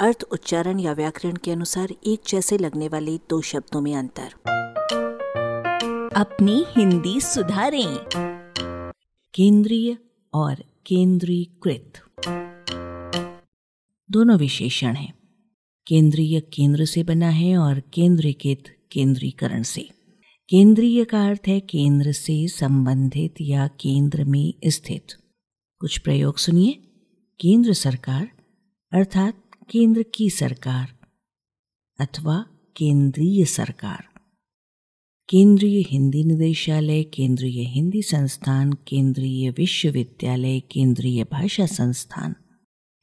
अर्थ, उच्चारण या व्याकरण के अनुसार एक जैसे लगने वाले दो शब्दों में अंतर। अपनी हिंदी सुधारें। केंद्रीय और केंद्रीकृत। दोनों विशेषण हैं। केंद्रीय केंद्र से बना है और केंद्रीकृत केंद्रीकरण से। केंद्रीय का अर्थ है केंद्र से संबंधित या केंद्र में स्थित। कुछ प्रयोग सुनिए। केंद्र सरकार, अर्थात केंद्र की सरकार अथवा केंद्रीय सरकार। केंद्रीय हिंदी निदेशालय, केंद्रीय हिंदी संस्थान, केंद्रीय विश्वविद्यालय, केंद्रीय भाषा संस्थान,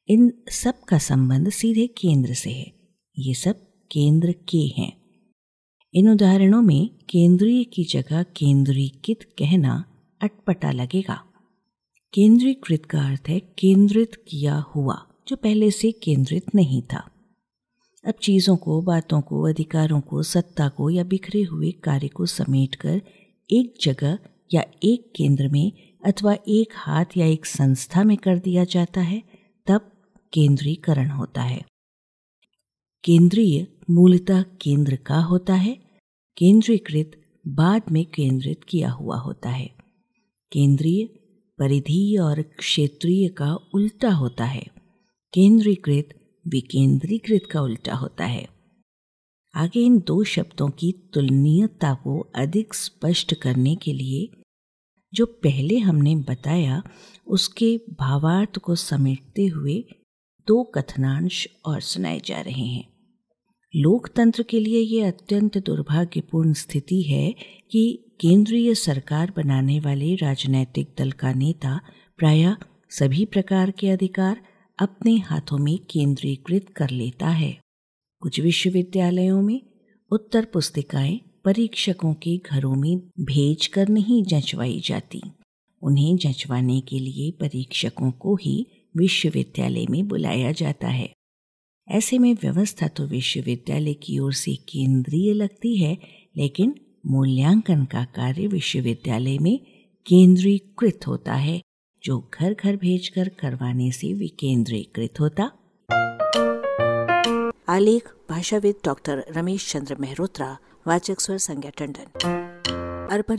इन सब का संबंध सीधे केंद्र से है। ये सब केंद्र के हैं। इन उदाहरणों में केंद्रीय की जगह केंद्रीकृत कहना अटपटा लगेगा। केंद्रीकृत का अर्थ है केंद्रित किया हुआ। जो पहले से केंद्रित नहीं था। अब चीज़ों को, बातों को, अधिकारों को, सत्ता को या बिखरे हुए कार्य को समेट कर एक जगह या एक केंद्र में अथवा एक हाथ या एक संस्था में कर दिया जाता है, तब केंद्रीकरण होता है। केंद्रीय मूलतः केंद्र का होता है, केंद्रीकृत बाद में केंद्रित किया हुआ होता है। केंद्रीय परिधि और क्षेत्रीय का उल्टा होता है। केंद्रीकृत विकेंद्रीकृत का उल्टा होता है। आगे इन दो शब्दों की तुलनीयता को अधिक स्पष्ट करने के लिए, जो पहले हमने बताया, उसके भावार्थ को समेटते हुए दो कथनांश और सुनाए जा रहे हैं। लोकतंत्र के लिए ये अत्यंत दुर्भाग्यपूर्ण स्थिति है कि केंद्रीय सरकार बनाने वाले राजनैतिक दल का नेता प्राय सभी प्रकार के अधिकार अपने हाथों में केंद्रीकृत कर लेता है। कुछ विश्वविद्यालयों में उत्तर पुस्तिकाएँ परीक्षकों के घरों में भेज कर नहीं जंचवाई जाती। उन्हें जंचवाने के लिए परीक्षकों को ही विश्वविद्यालय में बुलाया जाता है। ऐसे में व्यवस्था तो विश्वविद्यालय की ओर से केंद्रीय लगती है, लेकिन मूल्यांकन का कार्य विश्वविद्यालय में केंद्रीकृत होता है। जो घर घर भेजकर करवाने से विकेंद्रीकृत होता। आलेख, भाषाविद डॉक्टर रमेश चंद्र मेहरोत्रा, वाचक स्वर संज्ञा टंडन। अरबा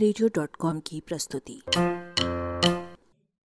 की प्रस्तुति।